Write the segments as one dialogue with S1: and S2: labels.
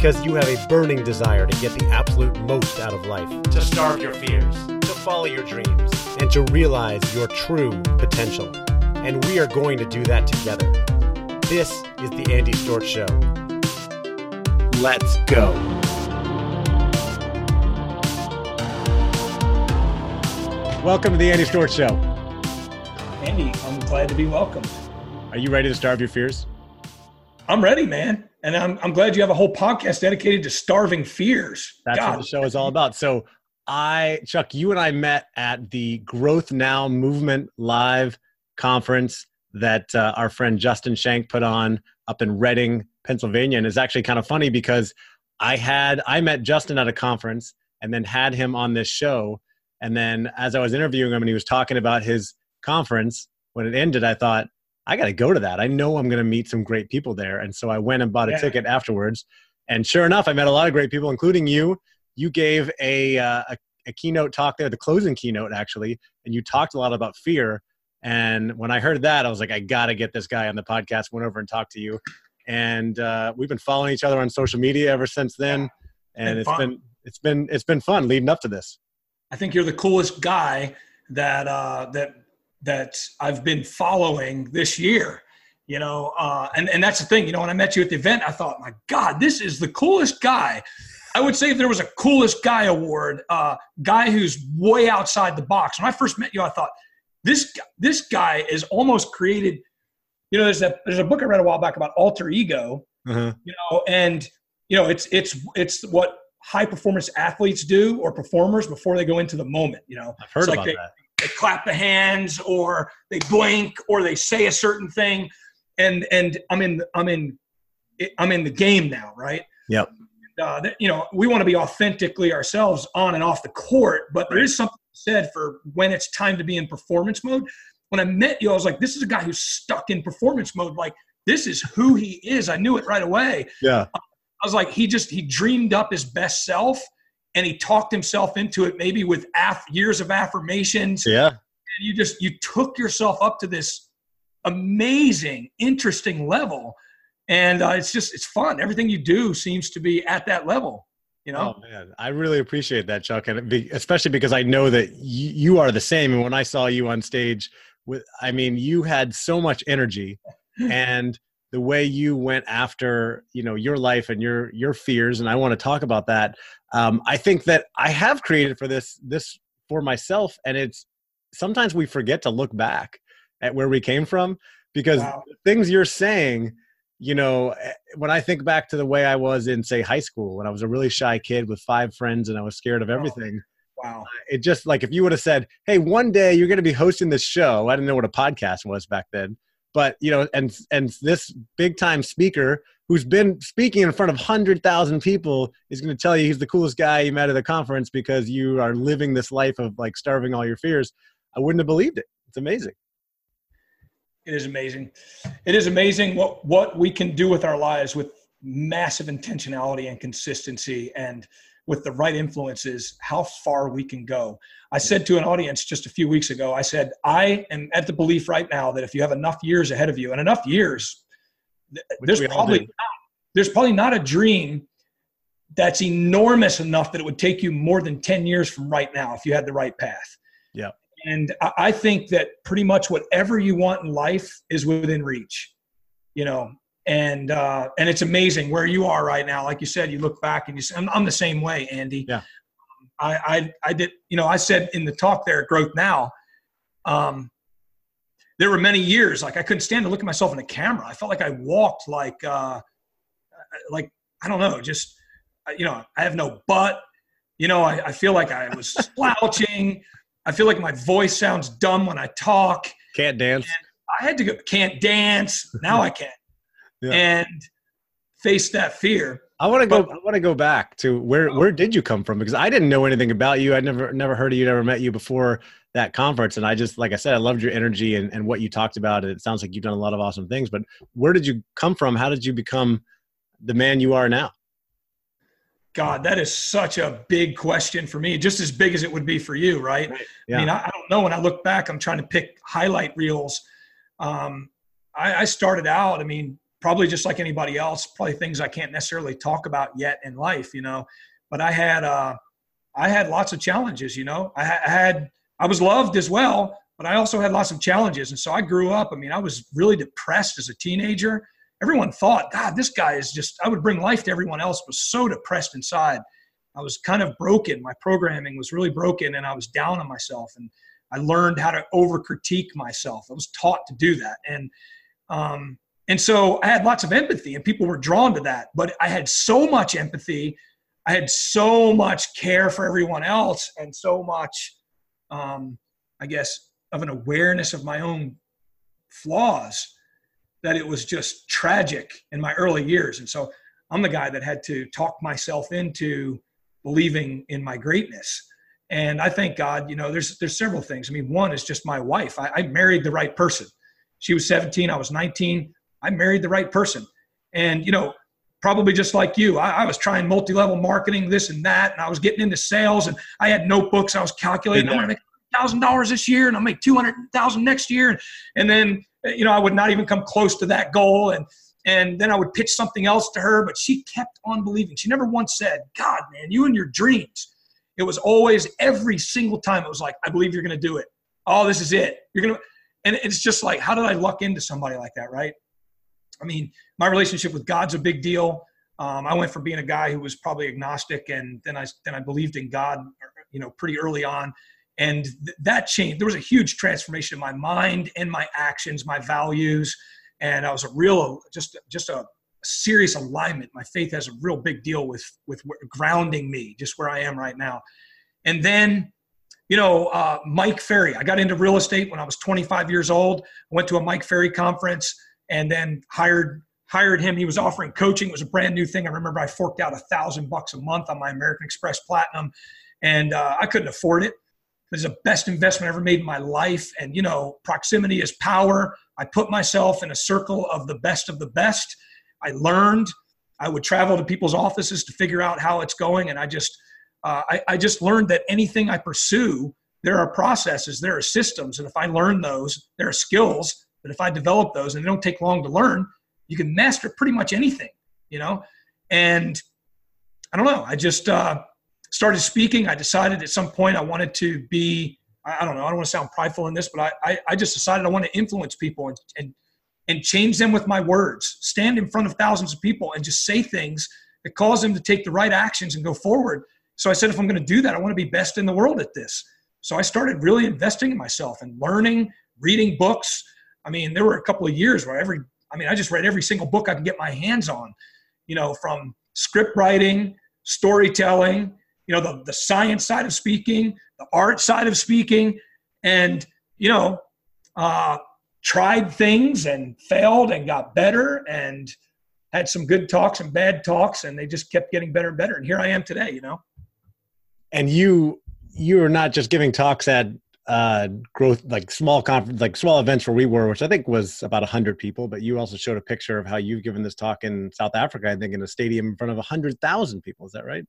S1: Because you have a burning desire to get the absolute most out of life, to starve your fears, to follow your dreams, and to realize your true potential. And we are going to do that together. This is the Andy Storch Show. Let's go. Welcome to the Andy Storch Show.
S2: Andy, I'm glad to be welcomed.
S1: Are you ready to starve your fears?
S2: I'm ready, man. And I'm, I'm glad you have a whole podcast dedicated to starving fears.
S1: That's God. what the show is all about. So, I, Chuck, you and I met at the Growth Now Movement Live conference that uh, our friend Justin Schenck put on up in Reading, Pennsylvania. And it's actually kind of funny because I had, I met Justin at a conference and then had him on this show. And then as I was interviewing him and he was talking about his conference, when it ended, I thought, I got to go to that. I know I'm going to meet some great people there. And so I went and bought a yeah. ticket afterwards. And sure enough, I met a lot of great people, including you. You gave a, uh, a, a keynote talk there, the closing keynote actually, and you talked a lot about fear. And when I heard that, I was like, I got to get this guy on the podcast. Went over and talked to you, and uh, we've been following each other on social media ever since then. And it's been it's been it's been fun leading up to this.
S2: I think you're the coolest guy that uh, that that I've been following this year. You know, uh, and and that's the thing. You know, when I met you at the event, I thought, my God, this is the coolest guy. I would say if there was a coolest guy award, uh, guy who's way outside the box. When I first met you, I thought this this guy is almost created. You know, there's a there's a book I read a while back about alter ego. Uh-huh. You know, and you know, it's it's it's what high performance athletes do or performers before they go into the moment. You know,
S1: I've heard about
S2: they,
S1: that
S2: they clap the hands or they blink or they say a certain thing. And and i'm in i'm in i'm in the game now right?
S1: Yep.
S2: Uh, you know we want to be authentically ourselves on and off the court but there is something said for when it's time to be in performance mode. When i met you i was like this is a guy who's stuck in performance mode. Like this is who he is. I knew it right away.
S1: Yeah.
S2: I was like he just he dreamed up his best self and he talked himself into it maybe with af- years of affirmations.
S1: Yeah. And
S2: you just you took yourself up to this amazing interesting level. And uh, it's just it's fun. Everything you do seems to be at that level you know?
S1: Oh man. I really appreciate that chuck. And be, especially because i know that you, you are the same. And when i saw you on stage with i mean you had so much energy. And the way you went after you know your life and your your fears and i want to talk about that. Um, i think that i have created for this this for myself and it's sometimes we forget to look back at where we came from because wow. things you're saying you know eh, when i think back to the way i was in say high school when i was a really shy kid with five friends and i was scared of everything
S2: wow.
S1: It just like if you would have said hey one day you're going to be hosting this show i didn't know what a podcast was back then but you know and and this big time speaker who's been speaking in front of 100,000 people is going to tell you he's the coolest guy you met at the conference because you are living this life of like starving all your fears. I wouldn't have believed it. It's amazing.
S2: It is amazing. It is amazing what what we can do with our lives with massive intentionality and consistency and with the right influences how far we can go I said to an audience just a few weeks ago, I said, I am at the belief right now that if you have enough years ahead of you and enough years, there's probably not, there's probably not a dream that's enormous enough that it would take you more than 10 years from right now if you had the right path.
S1: Yeah.
S2: And I think that pretty much whatever you want in life is within reach, you know, and, uh, and it's amazing where you are right now. Like you said, you look back and you say, I'm, I'm the same way, Andy.
S1: Yeah.
S2: I, I, I did, you know, I said in the talk there at Growth Now, um, there were many years like I couldn't stand to look at myself in the camera. I felt like I walked like, uh, like I don't know, just you know, I have no butt. You know, I, I feel like I was slouching. I feel like my voice sounds dumb when I talk.
S1: Can't dance.
S2: And I had to go. Can't dance. Now I can. Yeah. And face that fear.
S1: I want to go. I want to go back to where where did you come from? Because I didn't know anything about you. I never never heard of you. Never met you before that conference. And I just like I said, I loved your energy and, and what you talked about. It sounds like you've done a lot of awesome things. But where did you come from? How did you become the man you are now?
S2: God, that is such a big question for me, just as big as it would be for you, right? right. Yeah. I mean, I, I, don't know. When I look back, I'm trying to pick highlight reels. Um, I, I started out. I mean, probably just like anybody else, probably things I can't necessarily talk about yet in life, you know. But I had uh, I had lots of challenges, you know. I, I had I was loved as well, but I also had lots of challenges, and so I grew up. I mean, I was really depressed as a teenager. Everyone thought, God, this guy is just. I would bring life to everyone else, but so depressed inside. I was kind of broken. My programming was really broken, and I was down on myself. And I learned how to over critique myself. I was taught to do that, and um, and so I had lots of empathy, and people were drawn to that. But I had so much empathy, I had so much care for everyone else, and so much, um, I guess, of an awareness of my own flaws that it was just tragic in my early years. And so I'm the guy that had to talk myself into believing in my greatness. And I thank God, you know, there's there's several things. I mean, one is just my wife. I, I married the right person. She was 17, I was 19. I married the right person. And you know, probably just like you, I, I was trying multi-level marketing, this and that, and I was getting into sales, and I had notebooks. I was calculating. I'm gonna make thousand dollars this year, and I'll make two hundred thousand next year, and, and then you know I would not even come close to that goal, and and then I would pitch something else to her, but she kept on believing. She never once said, God, man, you and your dreams. It was always every single time it was like, I believe you're going to do it. Oh, this is it. You're going to, and it's just like, how did I luck into somebody like that, right? I mean, my relationship with God's a big deal. Um, I went from being a guy who was probably agnostic, and then I then I believed in God, you know, pretty early on, and th- that changed. There was a huge transformation in my mind and my actions, my values and I was a real just just a serious alignment. My faith has a real big deal with with grounding me just where I am right now. And then, you know, uh, Mike Ferry. I got into real estate when I was 25 years old. I went to a Mike Ferry conference and then hired hired him. He was offering coaching. It was a brand new thing. I remember I forked out a thousand bucks a month on my American Express Platinum, and uh, I couldn't afford it. It was the best investment I ever made in my life. And you know, proximity is power. I put myself in a circle of the best of the best. I learned. I would travel to people's offices to figure out how it's going, and I just, uh, I, I just learned that anything I pursue, there are processes, there are systems, and if I learn those, there are skills. But if I develop those, and they don't take long to learn, you can master pretty much anything, you know. And I don't know. I just uh, started speaking. I decided at some point I wanted to be I, don't know, I don't want to sound prideful in this, but I, I, I just decided I want to influence people and, and, and change them with my words, stand in front of thousands of people and just say things that cause them to take the right actions and go forward. So I said, if I'm going to do that, I want to be best in the world at this. So I started really investing in myself and learning, reading books. I mean, there were a couple of years where every, I mean, I just read every single book I could get my hands on, you know, from script writing, storytelling, you know, the, the science side of speaking, the art side of speaking, and you know, uh, tried things and failed and got better and had some good talks and bad talks, and they just kept getting better and better. And here I am today, you know.
S1: And you you are not just giving talks at uh, growth like small conference like small events where we were which i think was about 100 people but you also showed a picture of how you've given this talk in south africa i think in a stadium in front of 100000 people. Is that right?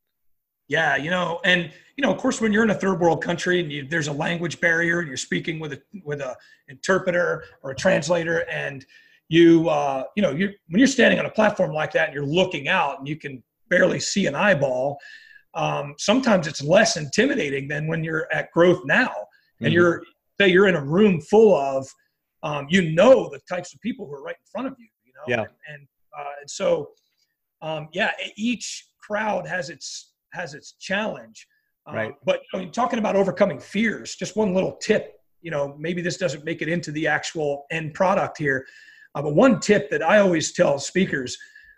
S2: Yeah, you know, and you know, of course, when you're in a third world country and you, there's a language barrier, and you're speaking with a with a interpreter or a translator, and you uh, you know, you when you're standing on a platform like that and you're looking out and you can barely see an eyeball, um, sometimes it's less intimidating than when you're at growth now and mm-hmm. you're say you're in a room full of um, you know the types of people who are right in front of you, you know,
S1: yeah,
S2: and, and, uh, and so um, yeah, each crowd has its has its challenge.
S1: Uh, right.
S2: but you know, talking about overcoming fears, just one little tip. You know, maybe this doesn't make it into the actual end product here, uh, but one tip that I always tell speakers: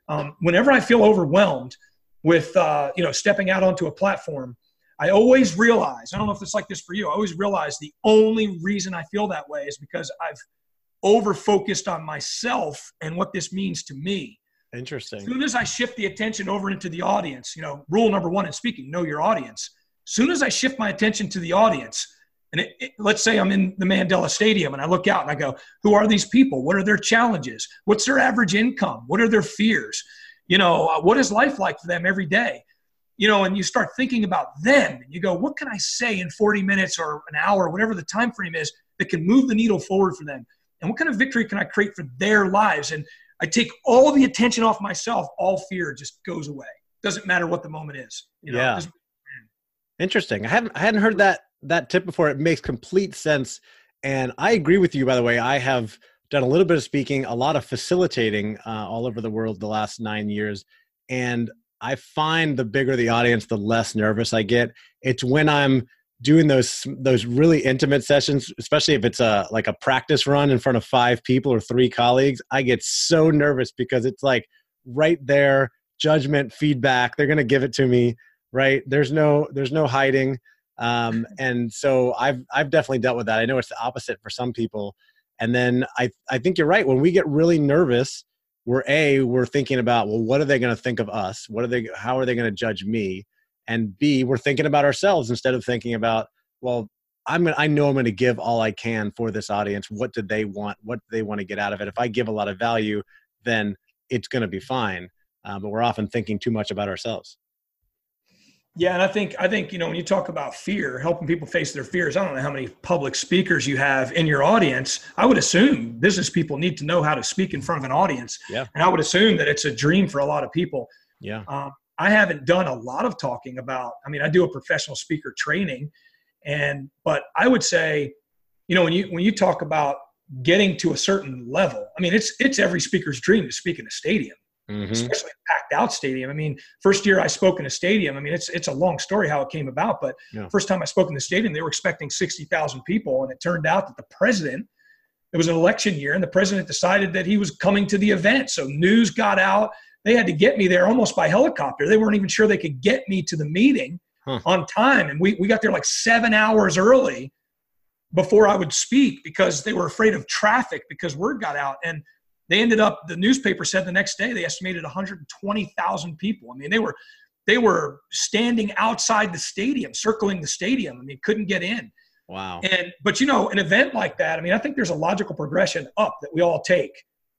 S2: um, whenever I feel overwhelmed with uh, you know stepping out onto a platform, I always realize. I don't know if it's like this for you. I always realize the only reason I feel that way is because I've over focused on myself and what this means to me.
S1: Interesting.
S2: As soon as I shift the attention over into the audience, you know, rule number one in speaking, know your audience. As soon as I shift my attention to the audience, and it, it, let's say I'm in the Mandela Stadium and I look out and I go, who are these people? What are their challenges? What's their average income? What are their fears? You know, uh, what is life like for them every day? You know, and you start thinking about them and you go, what can I say in 40 minutes or an hour, whatever the time frame is, that can move the needle forward for them? And what kind of victory can I create for their lives? And I take all the attention off myself. All fear just goes away. Doesn't matter what the moment is.
S1: You know, yeah. Interesting. I haven't I hadn't heard that that tip before. It makes complete sense, and I agree with you. By the way, I have done a little bit of speaking, a lot of facilitating uh, all over the world the last nine years, and I find the bigger the audience, the less nervous I get. It's when I'm doing those those really intimate sessions, especially if it's a like a practice run in front of five people or three colleagues. I get so nervous because it's like right there, judgment, feedback. They're gonna give it to me right? There's no there's no hiding. Um, and so I've I've definitely dealt with that. I know it's the opposite for some people. And then I I think you're right. When we get really nervous, we're a we're thinking about well, what are they going to think of us? What are they? How are they going to judge me? And B, we're thinking about ourselves instead of thinking about well, I'm going I know I'm going to give all I can for this audience. What do they want? What do they want to get out of it? If I give a lot of value, then it's going to be fine. Uh, but we're often thinking too much about ourselves.
S2: Yeah, and I think I think you know when you talk about fear, helping people face their fears. I don't know how many public speakers you have in your audience. I would assume business people need to know how to speak in front of an audience.
S1: Yeah,
S2: and I would assume that it's a dream for a lot of people.
S1: Yeah,
S2: um, I haven't done a lot of talking about. I mean, I do a professional speaker training, and but I would say, you know, when you when you talk about getting to a certain level, I mean, it's it's every speaker's dream to speak in a stadium mm-hmm. especially packed out stadium. I mean, first year I spoke in a stadium. I mean, it's it's a long story how it came about, but yeah. first time I spoke in the stadium, they were expecting sixty thousand people, and it turned out that the president. It was an election year, and the president decided that he was coming to the event. So news got out. They had to get me there almost by helicopter. They weren't even sure they could get me to the meeting huh. on time, and we we got there like seven hours early before I would speak because they were afraid of traffic because word got out. And they ended up the newspaper said the next day they estimated 120,000 people. I mean, they were they were standing outside the stadium, circling the stadium. I mean, couldn't get in.
S1: Wow.
S2: And but you know, an event like that, I mean, I think there's a logical progression up that we all take.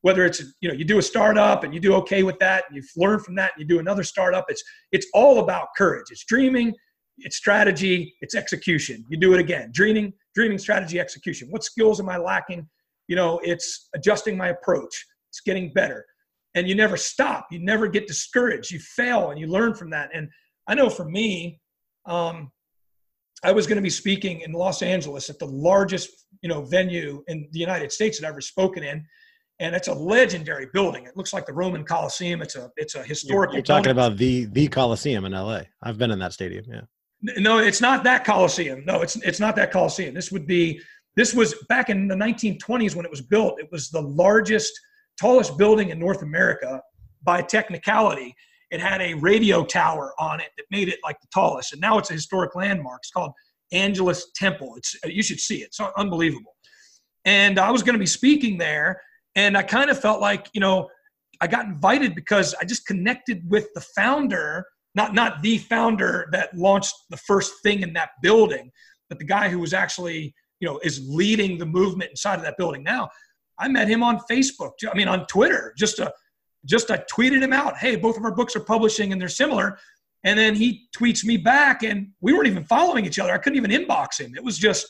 S2: Whether it's you know you do a startup and you do okay with that, and you learn from that, and you do another startup. It's it's all about courage. It's dreaming, it's strategy, it's execution. You do it again. Dreaming, dreaming, strategy, execution. What skills am I lacking? You know it's adjusting my approach. It's getting better. And you never stop. You never get discouraged. You fail and you learn from that. And i know for me um, i was going to be speaking in los angeles at the largest you know venue in the united states that i've ever spoken in. And it's a legendary building. It looks like the roman coliseum it's a it's a historical
S1: you're, you're talking about the the coliseum in la i've been in that stadium yeah.
S2: No it's not that coliseum no it's it's not that coliseum this would be this was back in the 1920s when it was built. It was the largest, tallest building in North America by technicality. It had a radio tower on it that made it like the tallest. And now it's a historic landmark. It's called Angelus Temple. It's you should see it. It's unbelievable. And I was going to be speaking there, and I kind of felt like you know I got invited because I just connected with the founder, not not the founder that launched the first thing in that building, but the guy who was actually you know is leading the movement inside of that building. Now i met him on facebook i mean on twitter just a just i tweeted him out hey both of our books are publishing and they're similar. And then he tweets me back and we weren't even following each other. I couldn't even inbox him. It was just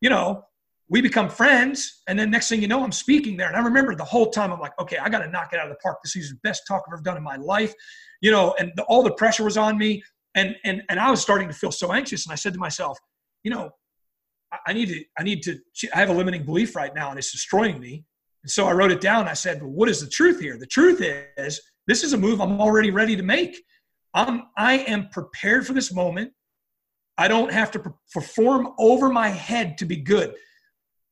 S2: you know we become friends and then next thing you know i'm speaking there. And i remember the whole time i'm like okay i got to knock it out of the park. This is the best talk i've ever done in my life. You know and the, all the pressure was on me and and and i was starting to feel so anxious. And i said to myself you know I need to, I need to, I have a limiting belief right now and it's destroying me. And so I wrote it down. I said, well, what is the truth here? The truth is this is a move I'm already ready to make. I'm, I am prepared for this moment. I don't have to perform over my head to be good.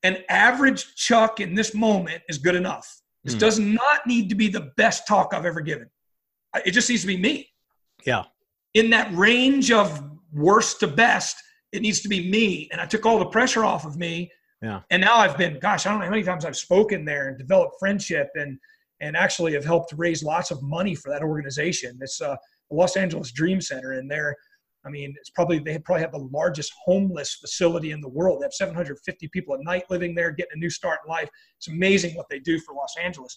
S2: An average Chuck in this moment is good enough. This mm. does not need to be the best talk I've ever given. It just needs to be me.
S1: Yeah.
S2: In that range of worst to best, it needs to be me. And I took all the pressure off of me.
S1: Yeah.
S2: And now I've been, gosh, I don't know how many times I've spoken there and developed friendship and and actually have helped raise lots of money for that organization. It's uh, the Los Angeles Dream Center, and they're, I mean, it's probably they probably have the largest homeless facility in the world. They have 750 people at night living there, getting a new start in life. It's amazing what they do for Los Angeles.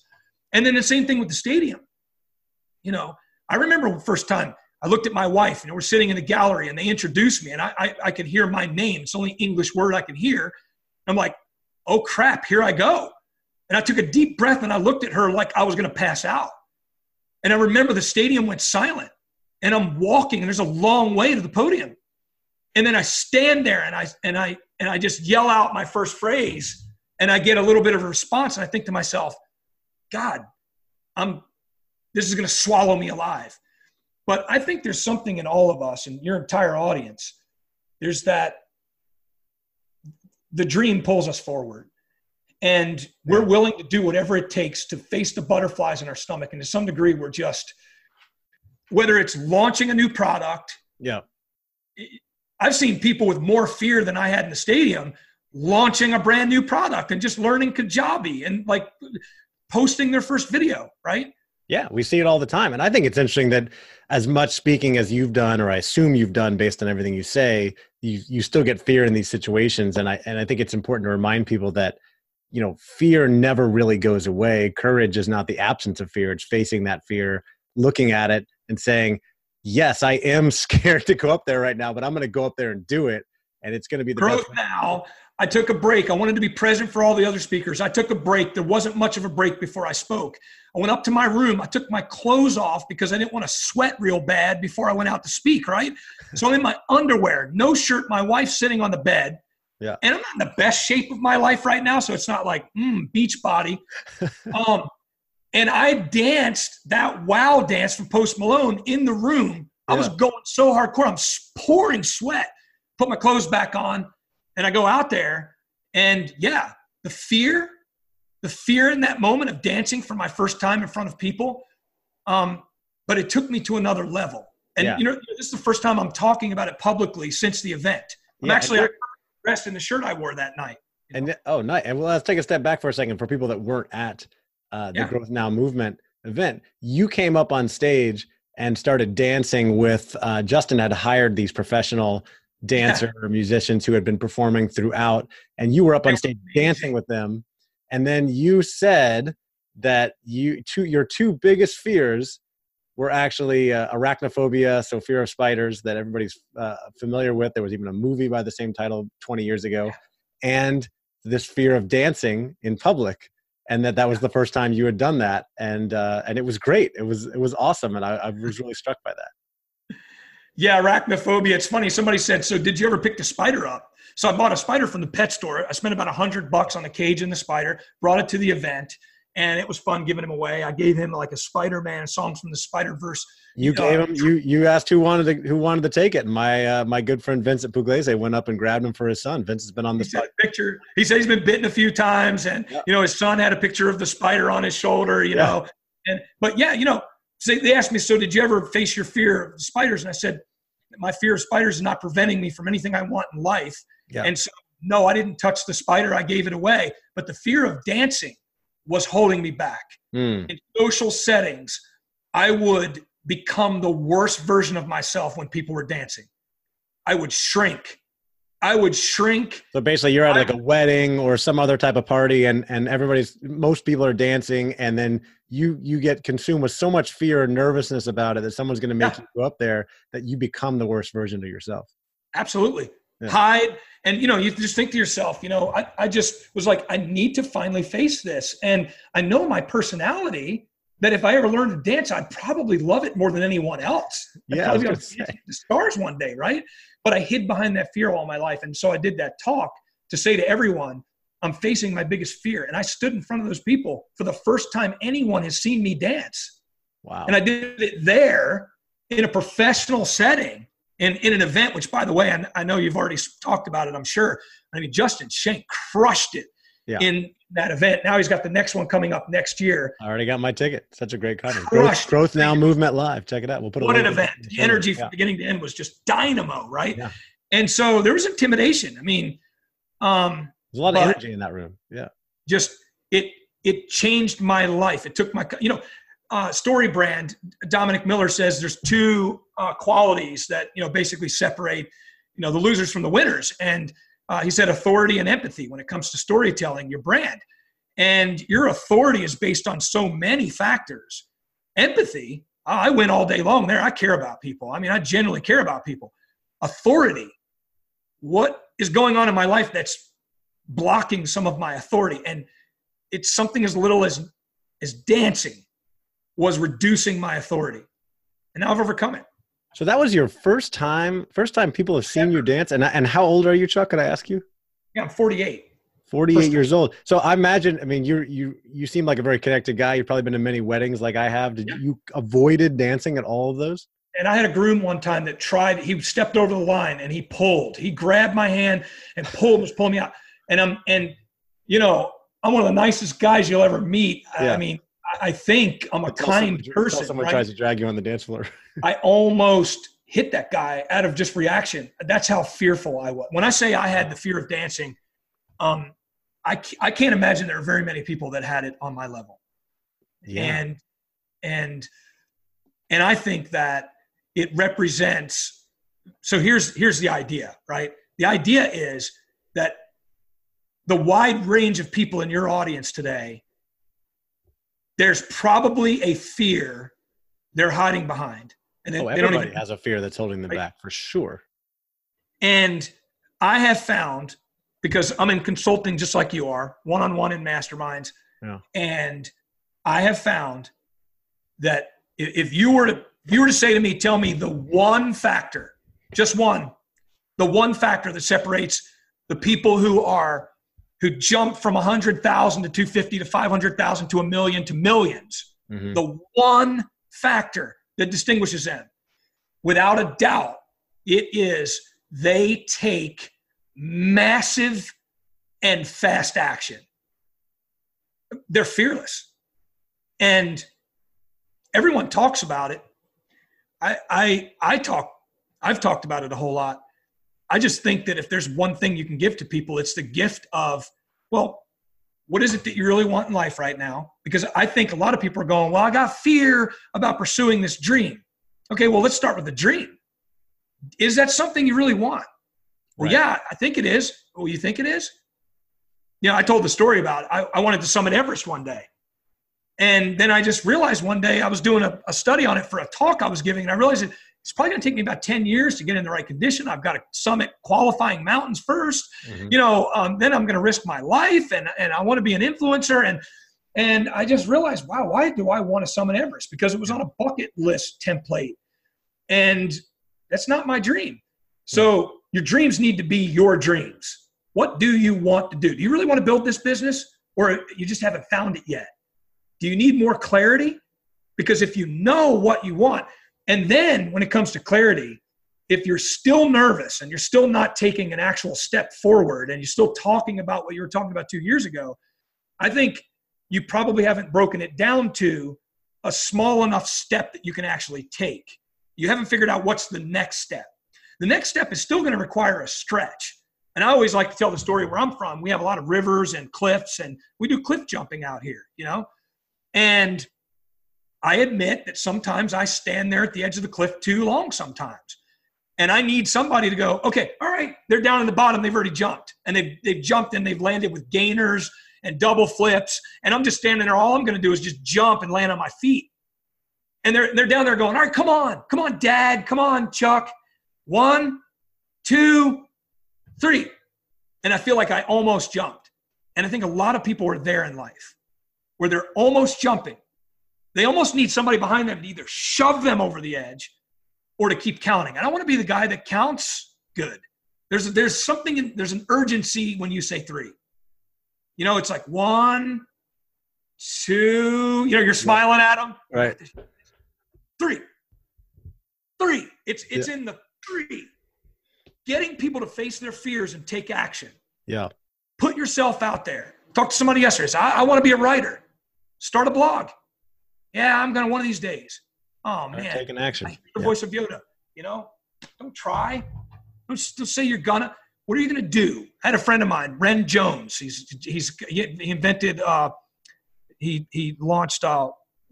S2: And then the same thing with the stadium. You know, I remember the first time I looked at my wife and we're sitting in the gallery and they introduced me and I, I, I could hear my name. It's the only English word I can hear. I'm like, oh crap, here I go. And I took a deep breath and I looked at her like I was going to pass out. And I remember the stadium went silent and I'm walking and there's a long way to the podium. And then I stand there and I and I and I just yell out my first phrase and I get a little bit of a response and I think to myself, God, I'm this is going to swallow me alive. But I think there's something in all of us and your entire audience. There's that the dream pulls us forward. And we're willing to do whatever it takes to face the butterflies in our stomach. And to some degree, we're just, whether it's launching a new product.
S1: Yeah.
S2: I've seen people with more fear than I had in the stadium launching a brand new product and just learning Kajabi and like posting their first video, right?
S1: Yeah, we see it all the time. And I think it's interesting that as much speaking as you've done, or I assume you've done based on everything you say, you, you still get fear in these situations. And I, and I think it's important to remind people that, you know, fear never really goes away. Courage is not the absence of fear. It's facing that fear, looking at it and saying, yes, I am scared to go up there right now, but I'm going to go up there and do it. And it's going to be the
S2: growth now. I took a break. I wanted to be present for all the other speakers. I took a break. There wasn't much of a break before I spoke. I went up to my room. I took my clothes off because I didn't want to sweat real bad before I went out to speak, right? So I'm in my underwear, no shirt. My wife's sitting on the bed.
S1: Yeah.
S2: And I'm not in the best shape of my life right now. So it's not like, mm, beach body. um, and I danced that wow dance from Post Malone in the room. I yeah. was going so hardcore. I'm pouring sweat. Put my clothes back on and I go out there, and yeah, the fear, the fear in that moment of dancing for my first time in front of people, um, but it took me to another level. And yeah. you know, this is the first time I'm talking about it publicly since the event. I'm yeah, actually dressed in the shirt I wore that night.
S1: And oh, nice. And well, let's take a step back for a second for people that weren't at uh, the yeah. Growth Now movement event. You came up on stage and started dancing with uh, Justin had hired these professional dancer musicians who had been performing throughout and you were up on stage dancing with them and then you said that you two your two biggest fears were actually uh, arachnophobia so fear of spiders that everybody's uh, familiar with. There was even a movie by the same title 20 years ago. And this fear of dancing in public and that that was the first time you had done that. And uh, and it was great. It was it was awesome. And I, I was really struck by that.
S2: Yeah, arachnophobia. It's funny. Somebody said, "So did you ever pick the spider up?" So I bought a spider from the pet store. I spent about a hundred bucks on the cage and the spider. Brought it to the event, and it was fun giving him away. I gave him like a Spider-Man songs from the Spider Verse.
S1: You uh, gave him. You you asked who wanted to who wanted to take it. My uh, my good friend Vincent Pugliese went up and grabbed him for his son. Vincent's been on the
S2: he picture. He said he's been bitten a few times, and yeah. you know his son had a picture of the spider on his shoulder. You yeah. know, and but yeah, you know so they asked me, so did you ever face your fear of spiders? And I said, my fear of spiders is not preventing me from anything I want in life. Yeah. And so, no, I didn't touch the spider. I gave it away. But the fear of dancing was holding me back. Mm. In social settings, I would become the worst version of myself when people were dancing. I would shrink. I would shrink.
S1: So basically, you're at like a wedding or some other type of party, and and everybody's most people are dancing, and then you you get consumed with so much fear and nervousness about it that someone's going to make yeah. you go up there that you become the worst version of yourself.
S2: Absolutely. Yeah. Hide, and you know, you just think to yourself, you know, I, I just was like, I need to finally face this, and I know my personality that if I ever learned to dance, I'd probably love it more than anyone else. I'd
S1: yeah,
S2: probably the stars one day, right? But I hid behind that fear all my life. And so I did that talk to say to everyone, I'm facing my biggest fear. And I stood in front of those people for the first time anyone has seen me dance.
S1: Wow.
S2: And I did it there in a professional setting in, in an event, which by the way, I, I know you've already talked about it, I'm sure. I mean, Justin Schenck crushed it yeah. in that event. Now he's got the next one coming up next year.
S1: I already got my ticket. Such a great conference. Growth, Growth, Now Movement Live. Check it out. We'll put it on.
S2: what an event. The energy yeah. from beginning to end was just dynamo, right? Yeah. And so there was intimidation. I mean, um,
S1: there's a lot of energy in that room. Yeah.
S2: Just it it changed my life. It took my you know uh, story brand. Dominic Miller says there's two uh, qualities that you know basically separate you know the losers from the winners, and uh, he said authority and empathy when it comes to storytelling your brand. And your authority is based on so many factors. Empathy, I win all day long there. I care about people. I mean, I genuinely care about people. Authority, what is going on in my life that's blocking some of my authority? And it's something as little as as dancing was reducing my authority. And now I've overcome it.
S1: So that was your first time, first time people have seen you dance. And and how old are you, Chuck? Could I ask you?
S2: Yeah, I'm 48.
S1: 48 years old. So I imagine, I mean, you you you seem like a very connected guy. You've probably been to many weddings like I have. Did yeah. you avoided dancing at all of those?
S2: And I had a groom one time that tried, he stepped over the line and he pulled. He grabbed my hand and pulled, was pulling me out. And I'm and you know, I'm one of the nicest guys you'll ever meet. Yeah. I mean, I think I'm a kind
S1: someone,
S2: person.
S1: someone
S2: right?
S1: tries to drag you on the dance floor.
S2: I almost hit that guy out of just reaction. That's how fearful I was. When I say I had the fear of dancing, um, I, I can't imagine there are very many people that had it on my level. Yeah. And, and, and I think that it represents, so here's, here's the idea, right? The idea is that the wide range of people in your audience today there's probably a fear they're hiding behind.
S1: And oh, everybody even, has a fear that's holding them right? back for sure.
S2: And I have found, because I'm in consulting just like you are, one on one in masterminds, yeah. and I have found that if you were to if you were to say to me, tell me the one factor, just one, the one factor that separates the people who are who jumped from 100,000 to 250 to 500,000 to a million to 1000000s mm-hmm. The one factor that distinguishes them, without a doubt, it is they take massive and fast action. They're fearless. And everyone talks about it. I, I, I talk, I've talked about it a whole lot. I just think that if there's one thing you can give to people, it's the gift of, well, what is it that you really want in life right now? Because I think a lot of people are going, well, I got fear about pursuing this dream. Okay, well, let's start with the dream. Is that something you really want? Well, right. yeah, I think it is. Oh, you think it is? You know, I told the story about it. I, I wanted to summit Everest one day. And then I just realized one day I was doing a, a study on it for a talk I was giving, and I realized that it's probably going to take me about 10 years to get in the right condition. I've got to summit qualifying mountains 1st mm-hmm. You know, um, then I'm going to risk my life and, and I want to be an influencer. And, and I just realized, wow, why do I want to summit Everest? Because it was on a bucket list template. And that's not my dream. So your dreams need to be your dreams. What do you want to do? Do you really want to build this business or you just haven't found it yet? Do you need more clarity? Because if you know what you want, and then when it comes to clarity, if you're still nervous and you're still not taking an actual step forward and you're still talking about what you were talking about two years ago, I think you probably haven't broken it down to a small enough step that you can actually take. You haven't figured out what's the next step. The next step is still going to require a stretch. And I always like to tell the story where I'm from. We have a lot of rivers and cliffs, and we do cliff jumping out here, you know? And I admit that sometimes I stand there at the edge of the cliff too long sometimes. And I need somebody to go, okay, all right, they're down in the bottom. They've already jumped. And they've, they've jumped and they've landed with gainers and double flips. And I'm just standing there. All I'm going to do is just jump and land on my feet. And they're, they're down there going, all right, come on. Come on, dad. Come on, Chuck. One, two, three. And I feel like I almost jumped. And I think a lot of people are there in life where they're almost jumping they almost need somebody behind them to either shove them over the edge or to keep counting. And I don't want to be the guy that counts good. There's there's something in, there's an urgency when you say three. You know, it's like one, two. You know, you're smiling at them.
S1: Right.
S2: Three. Three. It's it's yeah. in the three. Getting people to face their fears and take action.
S1: Yeah.
S2: Put yourself out there. Talk to somebody yesterday. Say, I, I want to be a writer. Start a blog. Yeah, I'm gonna one of these days. Oh man,
S1: taking action.
S2: The yeah. voice of Yoda. You know, don't try. Don't, don't say you're gonna. What are you gonna do? I had a friend of mine, Ren Jones. He's he's he invented. Uh, he he launched uh,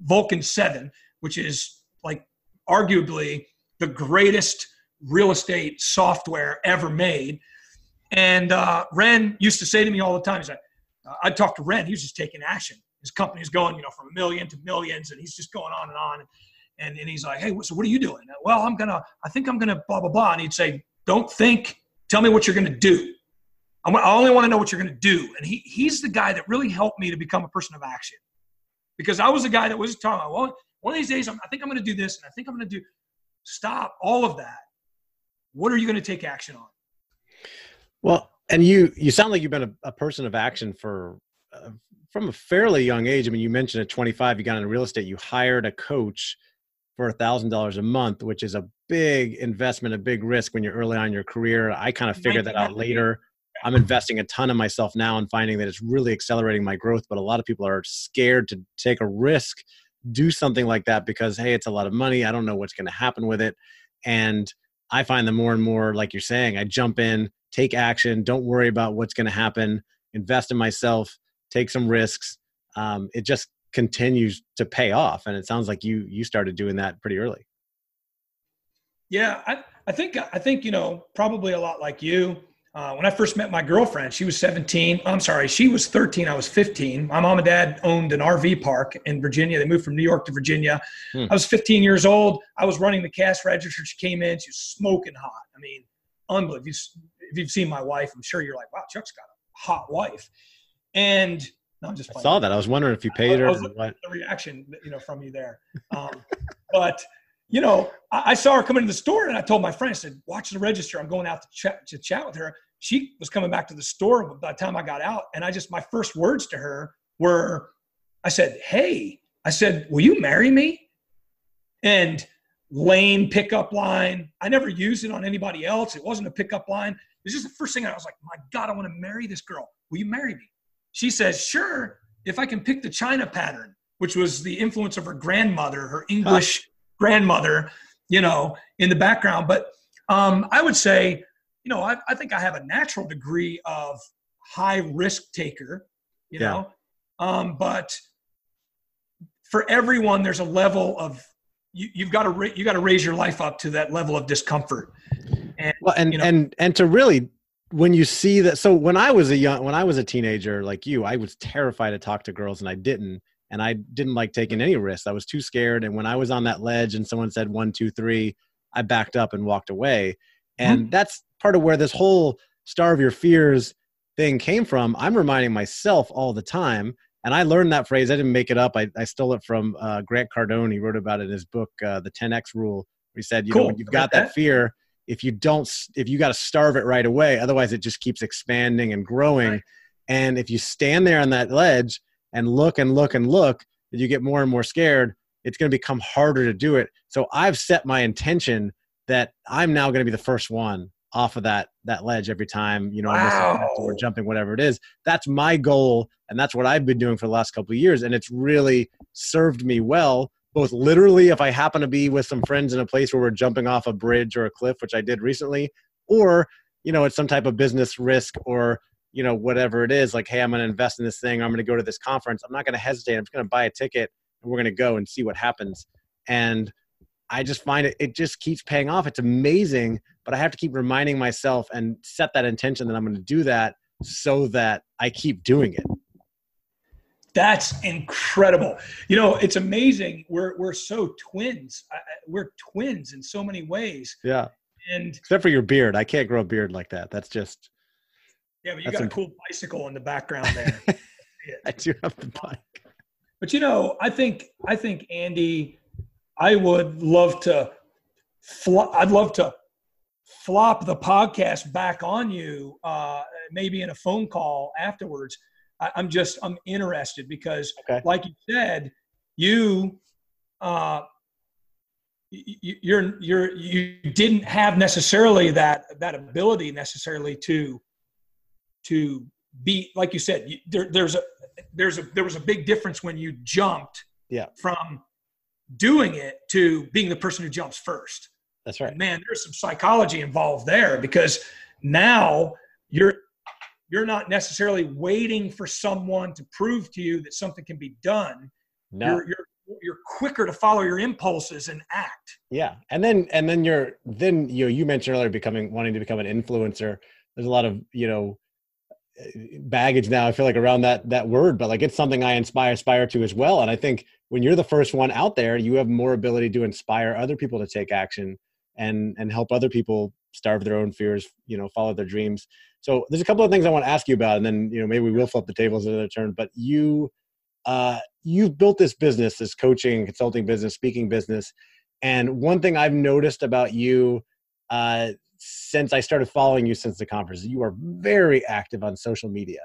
S2: Vulcan7, which is like arguably the greatest real estate software ever made. And uh, Ren used to say to me all the time, he's like, I'd talk to Ren, he was just taking action his company's going, you know, from a million to millions, and he's just going on and on. And, and he's like, hey, so what are you doing? Well, I'm gonna, I think I'm gonna blah blah blah. And he'd say, don't think, tell me what you're gonna do. I only want to know what you're to do. And he, he's the guy that really helped me to become a person of action because I was the guy that was talking about, well, one of these days, I'm, I think I'm to do this and I think I'm to do, stop all of that. What are you to take action on?
S1: Well, and you, you sound like you've been a, a person of action for, uh, from a fairly young age. I mean, you mentioned at 25, you got into real estate, you hired a coach for a thousand dollars a month, which is a big investment, a big risk when you're early on in your career. I kind of figured that out later. I'm investing a ton of myself now and finding that it's really accelerating my growth. But a lot of people are scared to take a risk, do something like that because, hey, it's a lot of money. I don't know what's going to happen with it. And I find that more and more, like you're saying, I jump in, take action, don't worry about what's going to happen, invest in myself, take some risks. Um, it just continues to pay off. And it sounds like you you started doing that pretty early.
S2: Yeah, I, I think I think you know probably a lot like you. Uh, when I first met my girlfriend, she was 17. I'm sorry, she was 13. I was 15. My mom and dad owned an RV park in Virginia. They moved from New York to Virginia. Hmm. I was 15 years old. I was running the cash register. She came in. She was smoking hot. I mean, unbelievable. If, you, if you've seen my wife, I'm sure you're like, wow, Chuck's got a hot wife. And no, I'm just.
S1: I saw that. I was wondering if you paid her. I was what.
S2: The reaction, you know, from you there. Um, but you know, I, I, saw her come into the store, and I told my friend, I said, "Watch the register. I'm going out to chat to chat with her." She was coming back to the store by the time I got out, and I just my first words to her were, "I said, hey, I said, will you marry me?" And lame pickup line. I never used it on anybody else. It wasn't a pickup line. It was just the first thing I was like, my God, I want to marry this girl. Will you marry me? She says, sure, if I can pick the China pattern, which was the influence of her grandmother, her English huh. grandmother, you know, in the background. But um, I would say, you know, I, I, think I have a natural degree of high risk taker, you yeah. know, um, but for everyone, there's a level of you, have got to you got to raise your life up to that level of discomfort.
S1: And, well, and you know, and and to really when you see that so when i was a young when i was a teenager like you i was terrified to talk to girls and i didn't and i didn't like taking any risks. I was too scared and when i was on that ledge and someone said one two three i backed up and walked away. And mm-hmm. that's part of where this whole starve your fears thing came from. I'm reminding myself all the time and i learned that phrase. I didn't make it up. I, I stole it from uh, grant cardone. He wrote about it in his book uh, the 10x rule he said you cool. know when you've got that. fear if you don't if you got to starve it right away otherwise it just keeps expanding and growing right. and if you stand there on that ledge and look and look and look and you get more and more scared it's going to become harder to do it so i've set my intention that i'm now going to be the first one off of that that ledge every time you know wow. or jumping whatever it is that's my goal and that's what i've been doing for the last couple of years and it's really served me well both literally if I happen to be with some friends in a place where we're jumping off a bridge or a cliff, which I did recently, or you know, it's some type of business risk or you know whatever it is. Like, hey, I'm going to invest in this thing. I'm going to go to this conference. I'm not going to hesitate. I'm just going to buy a ticket and we're going to go and see what happens. And I just find it it just keeps paying off. It's amazing, but I have to keep reminding myself and set that intention that I'm going to do that so that I keep doing it.
S2: That's incredible. You know, it's amazing. We're we're so twins. We're twins in so many ways.
S1: Yeah.
S2: And
S1: except for your beard, I can't grow a beard like that. That's just.
S2: Yeah, but you got a cool bicycle in the background there.
S1: I do have the bike.
S2: But you know, I think I think Andy, I would love to. Fl- I'd love to flop the podcast back on you, uh, maybe in a phone call afterwards I, am just I'm interested because, okay. like you said, you uh, you, you're you're you didn't have necessarily that that ability necessarily to to be like you said you, there, there's a there's a there was a big difference when you jumped
S1: yeah.
S2: from doing it to being the person who jumps first.
S1: That's right.
S2: Man there's some psychology involved there because now you're you're not necessarily waiting for someone to prove to you that something can be done. No. You're, you're you're quicker to follow your impulses and act.
S1: Yeah. And then and then you're then you know, you mentioned earlier becoming wanting to become an influencer. There's a lot of, you know, baggage now I feel like around that that word, but like it's something I inspire aspire to as well. And I think when you're the first one out there, you have more ability to inspire other people to take action and and help other people starve their own fears, you know, follow their dreams. So there's a couple of things I want to ask you about, and then you know maybe we will flip the tables another turn. But you, uh, you've built this business, this coaching, consulting business, speaking business, and one thing I've noticed about you uh, since I started following you since the conference, you are very active on social media,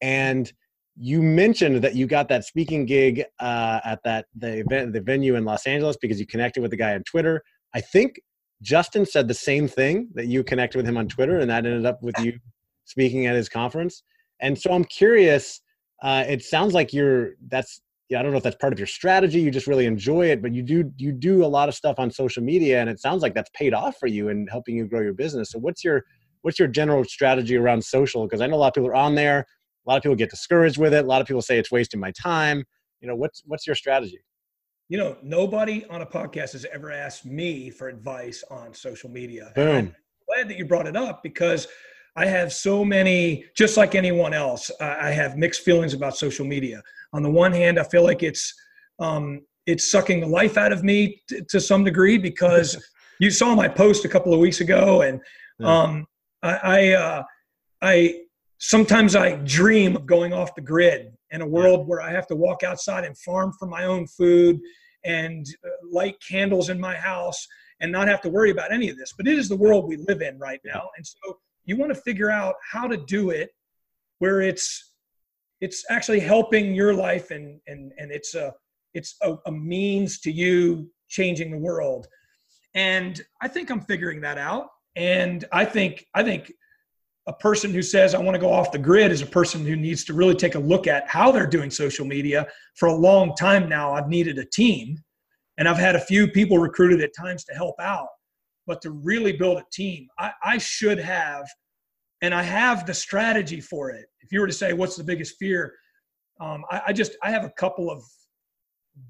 S1: and you mentioned that you got that speaking gig uh, at that the event the venue in Los Angeles because you connected with the guy on Twitter. I think Justin said the same thing that you connected with him on Twitter, and that ended up with you speaking at his conference. And so I'm curious. Uh, it sounds like you're that's yeah, I don't know if that's part of your strategy. You just really enjoy it, but you do you do a lot of stuff on social media, and it sounds like that's paid off for you and helping you grow your business. So what's your what's your general strategy around social? Because I know a lot of people are on there. A lot of people get discouraged with it. A lot of people say it's wasting my time. You know, what's what's your strategy?
S2: You know, nobody on a podcast has ever asked me for advice on social media.
S1: Boom. I'm
S2: glad that you brought it up because I have so many, just like anyone else, I have mixed feelings about social media. On the one hand, I feel like it's um, it's sucking the life out of me t- to some degree because you saw my post a couple of weeks ago, and um, I I, uh, I sometimes I dream of going off the grid in a world where I have to walk outside and farm for my own food and uh, light candles in my house and not have to worry about any of this. But it is the world we live in right now. And so you want to figure out how to do it where it's it's actually helping your life and and and it's a it's a, a means to you changing the world. And I think I'm figuring that out. And I think I think a person who says I want to go off the grid is a person who needs to really take a look at how they're doing social media. For a long time now, I've needed a team, and I've had a few people recruited at times to help out. But to really build a team, I, I should have, and I have the strategy for it. If you were to say, "What's the biggest fear?" Um, I, I just I have a couple of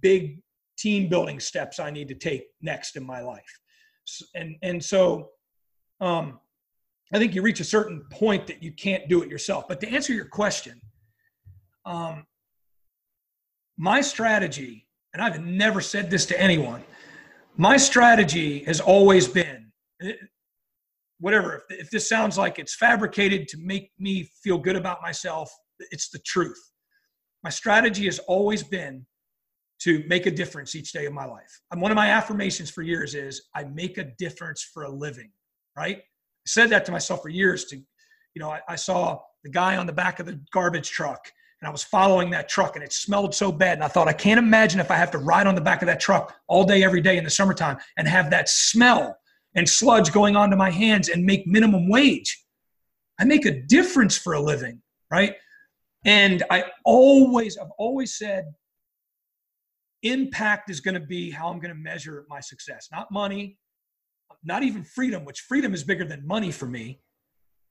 S2: big team building steps I need to take next in my life, and and so. Um, I think you reach a certain point that you can't do it yourself. But to answer your question, um, my strategy, and I've never said this to anyone, my strategy has always been eh, whatever. If, if this sounds like it's fabricated to make me feel good about myself, it's the truth. My strategy has always been to make a difference each day of my life. And one of my affirmations for years is I make a difference for a living, right? Said that to myself for years to you know I, I, saw the guy on the back of the garbage truck and i was following that truck and it smelled so bad and i thought i can't imagine if i have to ride on the back of that truck all day every day in the summertime and have that smell and sludge going onto my hands and make minimum wage. I make a difference for a living right? And i always i've always said impact is going to be how i'm going to measure my success not money not even freedom, which freedom is bigger than money for me,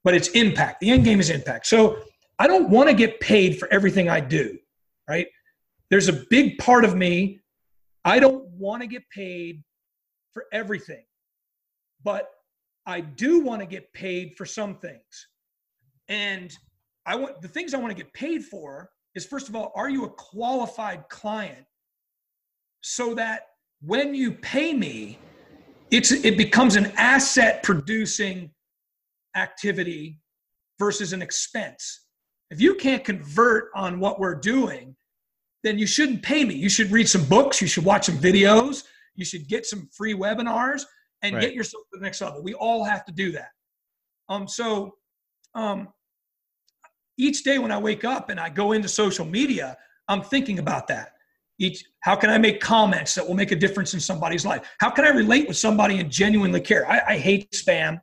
S2: but it's impact. The end game is impact. So I don't want to get paid for everything I do, right? There's a big part of me, I don't want to get paid for everything, but I do want to get paid for some things. And I want the things I want to get paid for is first of all, are you a qualified client so that when you pay me, it's it becomes an asset producing activity versus an expense. If you can't convert on what we're doing, then you shouldn't pay me. You should read some books, you should watch some videos, you should get some free webinars and right. get yourself to the next level. We all have to do that. Um, so um, each day when I wake up and I go into social media, I'm thinking about that each how can i make comments that will make a difference in somebody's life? How can i relate with somebody and genuinely care? I, I hate spam.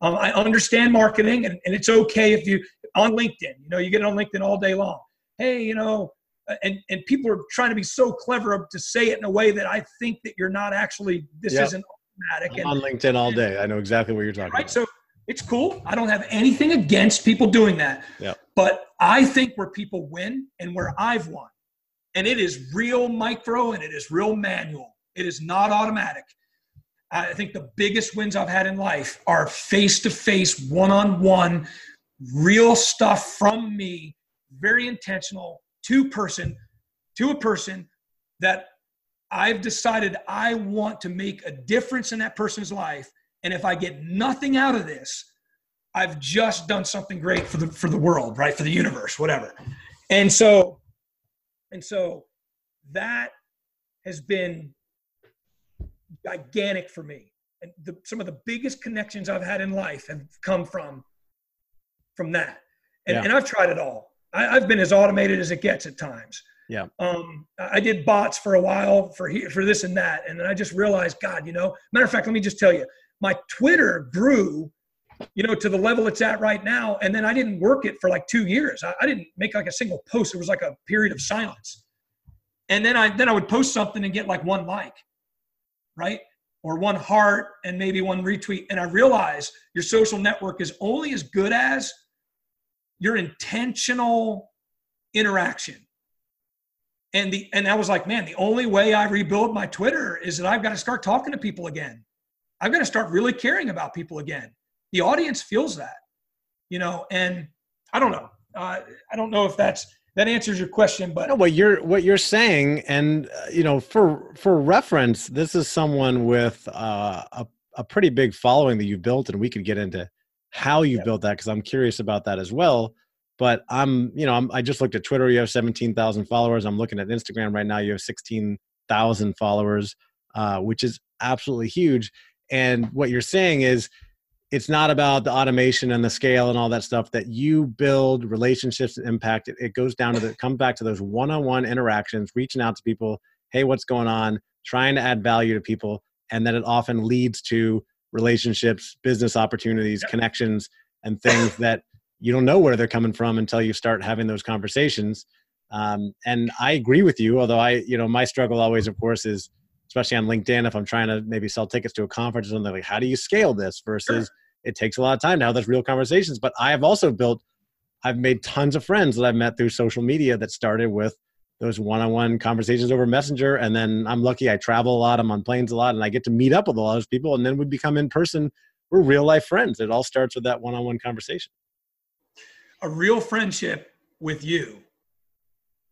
S2: Um, i understand marketing and, and, it's okay if you on linkedin you know you get it on linkedin all day long. Hey you know and, and people are trying to be so clever to say it in a way that i think that you're not actually this yep. isn't automatic
S1: I'm on linkedin all day. I know exactly what you're talking
S2: right?
S1: about.
S2: so it's cool. I don't have anything against people doing that.
S1: Yep.
S2: but i think where people win and where i've won and it is real micro and it is real manual. It is not automatic. I think the biggest wins I've had in life are face to face, one on one, real stuff from me, very intentional, to person, to a person that I've decided I want to make a difference in that person's life And if I get nothing out of this, I've just done something great for the for the world, right? For the universe, whatever. And so, and so that has been gigantic for me. And the, some of the biggest connections I've had in life have come from from that. And, yeah. and I've tried it all. I, have been as automated as it gets at times.
S1: Yeah.
S2: Um, I did bots for a while for he, for this and that, and then I just realized, God, you know. Matter of fact, let me just tell you, my Twitter grew, you know, to the level it's at right now, and then I didn't work it for like two years. I, I didn't make like a single post. It was like a period of silence, and then I then I would post something and get like one like, right, or one heart and maybe one retweet, and I realized your social network is only as good as your intentional interaction and the and I was like, man, the only way I rebuild my Twitter is that I've got to start talking to people again. I've got to start really caring about people again. The audience feels that, you know, and I don't know. Uh, I don't know if that's that answers your question, but
S1: no, what you're what you're saying, and uh, you know, for for reference, this is someone with uh, a a pretty big following that you built, and we could get into how you built that because I'm curious about that as well. But I'm, you know, I'm, I just looked at Twitter. You have 17,000 followers. I'm looking at Instagram right now. You have 16,000 followers, uh, which is absolutely huge. And what you're saying is, it's not about the automation and the scale and all that stuff that you build relationships and impact. It, it goes down to the come back to those one-on-one interactions, reaching out to people. Hey, what's going on? Trying to add value to people, and then it often leads to relationships, business opportunities, connections, and things that you don't know where they're coming from until you start having those conversations. Um, and I agree with you, although I, you know, my struggle always, of course, is especially on LinkedIn, if I'm trying to maybe sell tickets to a conference or something like, how do you scale this versus sure. It takes a lot of time to have those real conversations. But I have also built, I've made tons of friends that I've met through social media that started with those one-on-one conversations over messenger. And then i'm lucky i travel a lot i'm on planes a lot and i get to meet up with a lot of people. And then we become in person we're real life friends. It all starts with that one-on-one conversation.
S2: A real friendship with you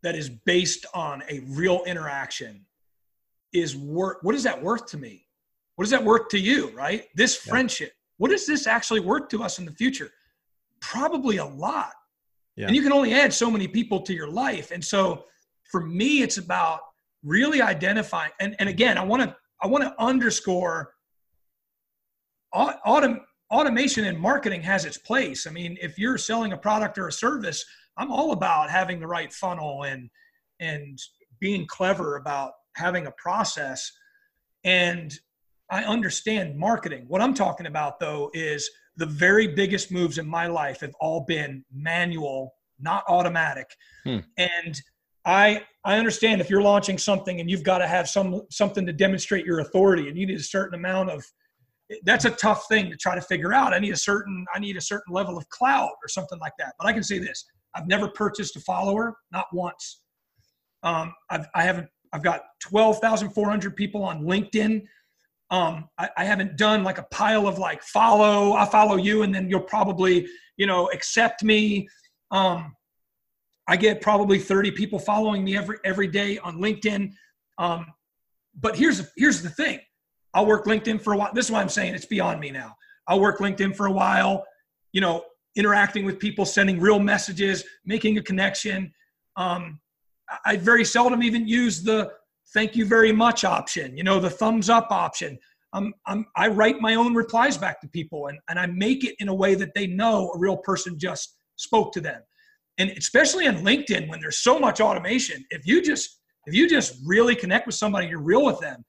S2: that is based on a real interaction is worth what is that worth to me? What is that worth to you right? This friendship what is this actually worth to us in the future probably a lot yeah. and you can only add so many people to your life and so for me it's about really identifying and, and again i want to i want to underscore autom- automation in marketing has its place. I mean, if you're selling a product or a service, I'm all about having the right funnel and and being clever about having a process. And I understand marketing. What I'm talking about though is the very biggest moves in my life have all been manual, not automatic. Hmm. And I I understand if you're launching something and you've got to have some something to demonstrate your authority and you need a certain amount of that's a tough thing to try to figure out. I need a certain I need a certain level of clout or something like that. But I can say this: I've never purchased a follower, not once. Um, I've I haven't. I've got twelve thousand four hundred people on LinkedIn. Um, I, I, haven't done like a pile of like follow. I follow you, and then you'll probably you know accept me. Um, I get probably thirty people following me every every day on LinkedIn. Um, but here's here's the thing I'll work LinkedIn for a while. This is why I'm saying it's beyond me now. I'll work LinkedIn for a while, you know, interacting with people, sending real messages, making a connection. Um, I very seldom even use the thank you very much option, you know, the thumbs up option. Um, I'm, I write my own replies back to people and, and I make it in a way that they know a real person just spoke to them. And especially on LinkedIn, when there's so much automation, if you just if you just really connect with somebody, you're real with them,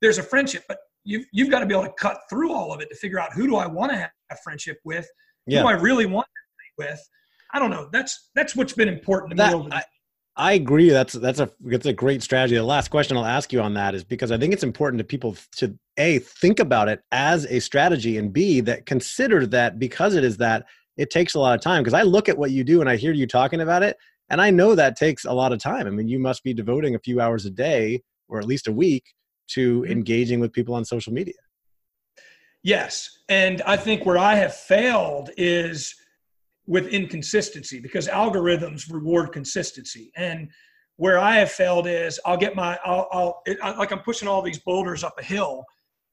S2: there's a friendship, but you've you've got to be able to cut through all of it to figure out who do I want to have a friendship with, who do I really want to be with. I don't know. That's that's what's been important to that, me over
S1: I, I agree. That's that's a that's a great strategy. The last question I'll ask you on that is because I think it's important to people to a think about it as a strategy and b that consider that because it is that it takes a lot of time. Because I look at what you do and I hear you talking about it, and I know that takes a lot of time. I mean, you must be devoting a few hours a day or at least a week to mm-hmm. engaging with people on social media.
S2: Yes. And I think where I have failed is with inconsistency because algorithms reward consistency. And where I have failed is I'll get my, I'll, I'll it, I, like I'm pushing all these boulders up a hill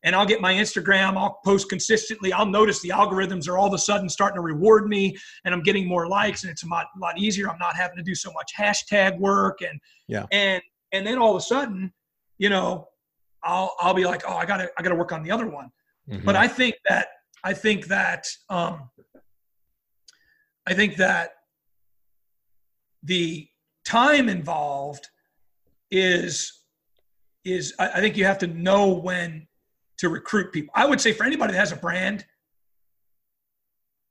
S2: and I'll get my Instagram, I'll post consistently. I'll notice the algorithms are all of a sudden starting to reward me and I'm getting more likes and it's a lot, lot easier. I'm not having to do so much hashtag work and
S1: yeah.
S2: And and then all of a sudden, you know, I'll I'll be like, oh, I gotta I gotta work on the other one. Mm-hmm. But I think that I think that um, I think that the time involved is is I, I think you have to know when to recruit people. I would say for anybody that has a brand,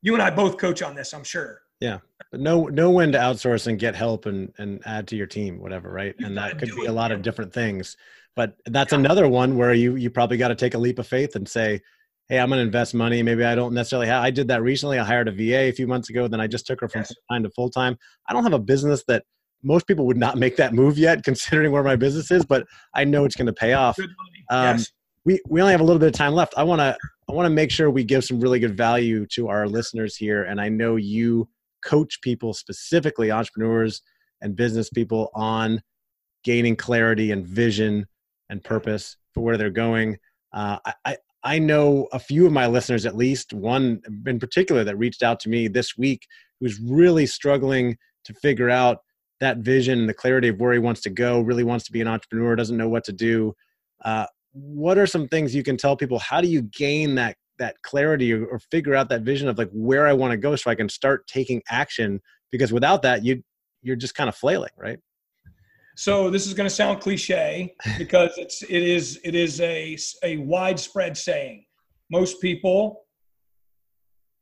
S2: you and I both coach on this, I'm sure.
S1: Yeah. But know know when to outsource and get help and and add to your team, whatever, right? You and that could be it, a lot of different things. But that's yeah. another one where you you probably got to take a leap of faith and say, Hey, I'm gonna invest money. Maybe I don't necessarily have I did that recently. I hired a VA a few months ago, then I just took her from yes. full time to full time. I don't have a business that most people would not make that move yet, considering where my business is, but I know it's going to pay off. Um, yes we we only have a little bit of time left. I want to I want to make sure we give some really good value to our listeners here, and I know you coach people specifically entrepreneurs and business people on gaining clarity and vision and purpose for where they're going. Uh, I I know a few of my listeners, at least one in particular, that reached out to me this week, who's really struggling to figure out that vision the clarity of where he wants to go. Really wants to be an entrepreneur, doesn't know what to do. Uh, what are some things you can tell people how do you gain that that clarity or, or figure out that vision of like where i want to go so i can start taking action because without that you you're just kind of flailing right
S2: so this is going to sound cliche because it's it is it is a a widespread saying most people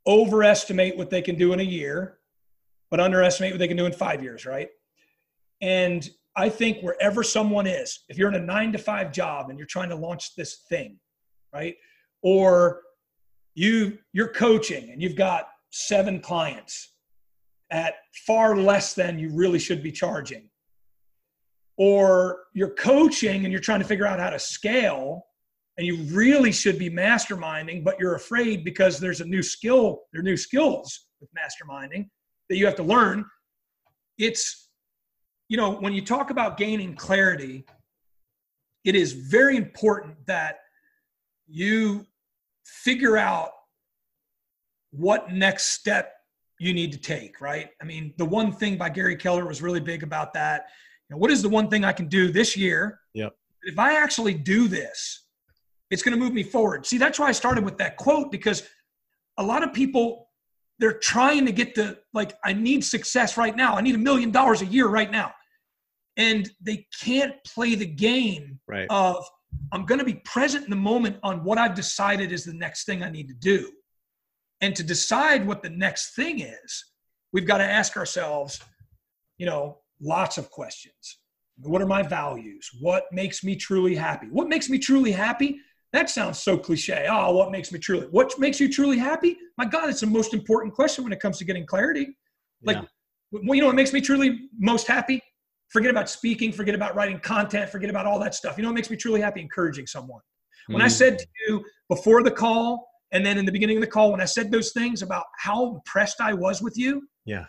S2: overestimate what they can do in a year but underestimate what they can do in 5 years right and I think wherever someone is, if you're in a nine to five job and you're trying to launch this thing, right? Or you you're coaching and you've got seven clients at far less than you really should be charging. Or you're coaching and you're trying to figure out how to scale and you really should be masterminding, but you're afraid because there's a new skill, there are new skills with masterminding that you have to learn. It's you know, when you talk about gaining clarity, it is very important that you figure out what next step you need to take, right? I mean, the one thing by Gary Keller was really big about that. Know, what is the one thing I can do this year?
S1: Yep.
S2: If I actually do this, it's going to move me forward. See, that's why I started with that quote because a lot of people they're trying to get the like i need success right now i need a million dollars a year right now and they can't play the game
S1: right.
S2: of i'm going to be present in the moment on what i've decided is the next thing i need to do and to decide what the next thing is we've got to ask ourselves you know lots of questions what are my values what makes me truly happy what makes me truly happy that sounds so cliche. Oh, what makes me truly? What makes you truly happy? My God, it's the most important question when it comes to getting clarity. Like, yeah. well, you know what makes me truly most happy? Forget about speaking, forget about writing content, forget about all that stuff. You know what makes me truly happy? Encouraging someone. When mm. I said to you before the call and then in the beginning of the call, when I said those things about how impressed I was with you,
S1: yeah,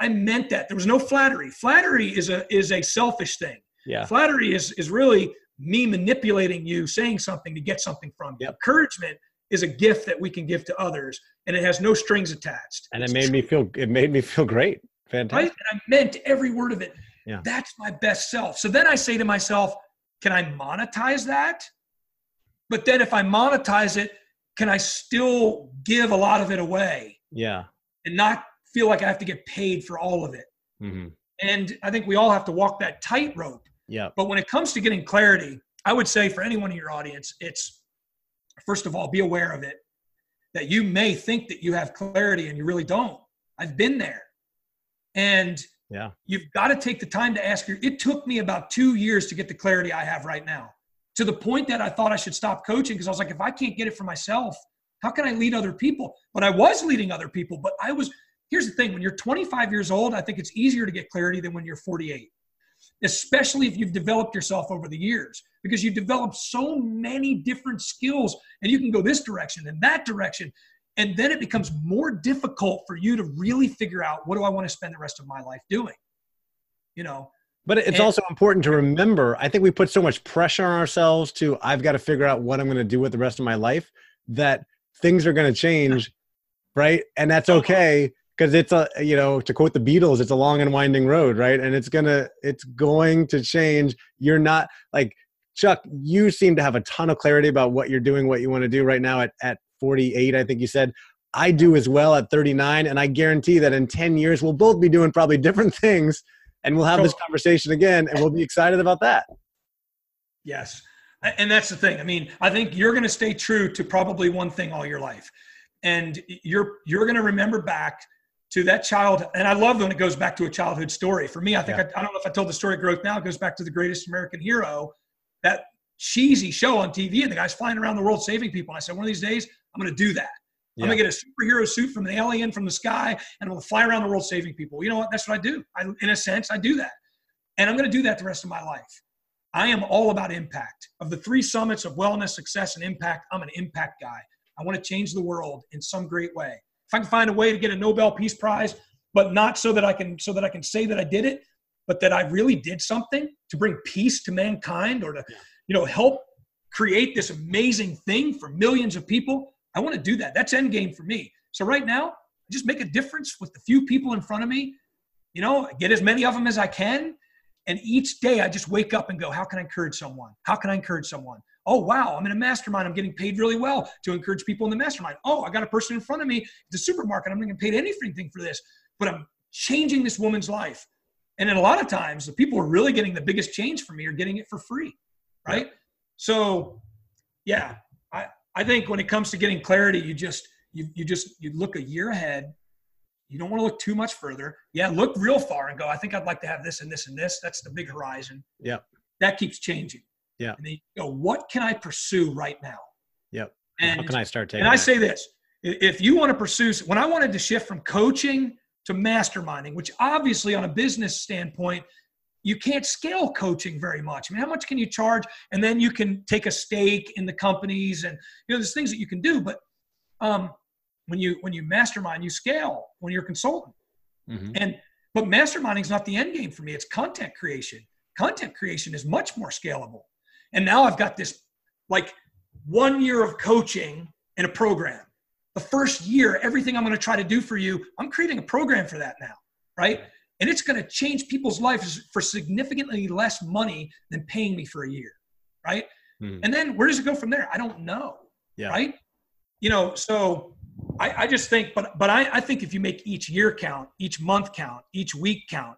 S2: I meant that. There was no flattery. Flattery is a is a selfish thing.
S1: Yeah.
S2: Flattery is is really me manipulating you, saying something to get something from you. Yep. Encouragement is a gift that we can give to others, and it has no strings attached.
S1: And it made me feel it made me feel great. Fantastic.
S2: Right? And I meant every word of it. Yeah. That's my best self. So then I say to myself, can I monetize that? But then if I monetize it, can I still give a lot of it away?
S1: Yeah.
S2: And not feel like I have to get paid for all of it.
S1: Mm-hmm.
S2: And I think we all have to walk that tightrope
S1: yeah.
S2: But when it comes to getting clarity, I would say for anyone in your audience, it's first of all, be aware of it that you may think that you have clarity and you really don't. I've been there. And
S1: yeah,
S2: you've got to take the time to ask your it took me about 2 years to get the clarity I have right now. To the point that I thought I should stop coaching because I was like if I can't get it for myself, how can I lead other people? But I was leading other people, but I was here's the thing, when you're 25 years old, I think it's easier to get clarity than when you're 48 especially if you've developed yourself over the years, because you develop so many different skills and you can go this direction and that direction. And then it becomes more difficult for you to really figure out what do I want to spend the rest of my life doing? You know,
S1: But it's and, also important to remember. I think we put so much pressure on ourselves to I've got to figure out what I'm going to do with the rest of my life that things are going to change, right? And that's uh-huh. okay because it's a you know to quote the Beatles, it's a long and winding road, right? And it's gonna it's going to change. You're not like Chuck. You seem to have a ton of clarity about what you're doing, what you want to do right now at at 48. I think you said. I do as well at 39, and I guarantee that in 10 years we'll both be doing probably different things and we'll have this conversation again and we'll be excited about that.
S2: Yes. And that's the thing. I mean, I think you're going to stay true to probably one thing all your life. And you're you're going to remember back to that child and I love when it goes back to a childhood story. For me, I think yeah. I, I, don't know if I told the story growth now, it goes back to the greatest American hero, that cheesy show on TV and the guy's flying around the world saving people. And I said, one of these days, I'm going to do that. Yeah. I'm gonna get a superhero suit from an alien from the sky, and I'm gonna fly around the world saving people. You know what? That's what I do. I, in a sense, I do that, and I'm gonna do that the rest of my life. I am all about impact. Of the three summits of wellness, success, and impact, I'm an impact guy. I want to change the world in some great way. If I can find a way to get a Nobel Peace Prize, but not so that I can so that I can say that I did it, but that I really did something to bring peace to mankind or to, you know, help create this amazing thing for millions of people, I want to do that. That's end game for me. So right now, just make a difference with the few people in front of me. You know, get as many of them as I can. And each day I just wake up and go, how can I encourage someone? How can I encourage someone? Oh, wow, I'm in a mastermind. I'm getting paid really well to encourage people in the mastermind. Oh, I got a person in front of me at the supermarket. I'm not getting paid anything for this, but I'm changing this woman's life. And then a lot of times, the people who are really getting the biggest change from me are getting it for free, right? So, yeah, I, I think when it comes to getting clarity, you just you you just you look a year ahead. You don't want to look too much further. Yeah, look real far and go. I think I'd like to have this and this and this. That's the big horizon.
S1: Yeah,
S2: that keeps changing.
S1: Yeah,
S2: and then you go, what can I pursue right now?
S1: Yep. And how can I start taking?
S2: And I say this: if you want to pursue, when I wanted to shift from coaching to masterminding, which obviously on a business standpoint you can't scale coaching very much. I mean, how much can you charge? And then you can take a stake in the companies, and you know, there's things that you can do. But um, when you when you mastermind, you scale when you're a consultant. Mm-hmm. And but masterminding is not the end game for me. It's content creation. Content creation is much more scalable. And now I've got this like one year of coaching in a program. The first year, everything I'm going to try to do for you, I'm creating a program for that now, right? and it's going to change people's lives for significantly less money than paying me for a year right mm. and then where does it go from there i don't know yeah. right you know so I, I just think but but I, I think if you make each year count each month count each week count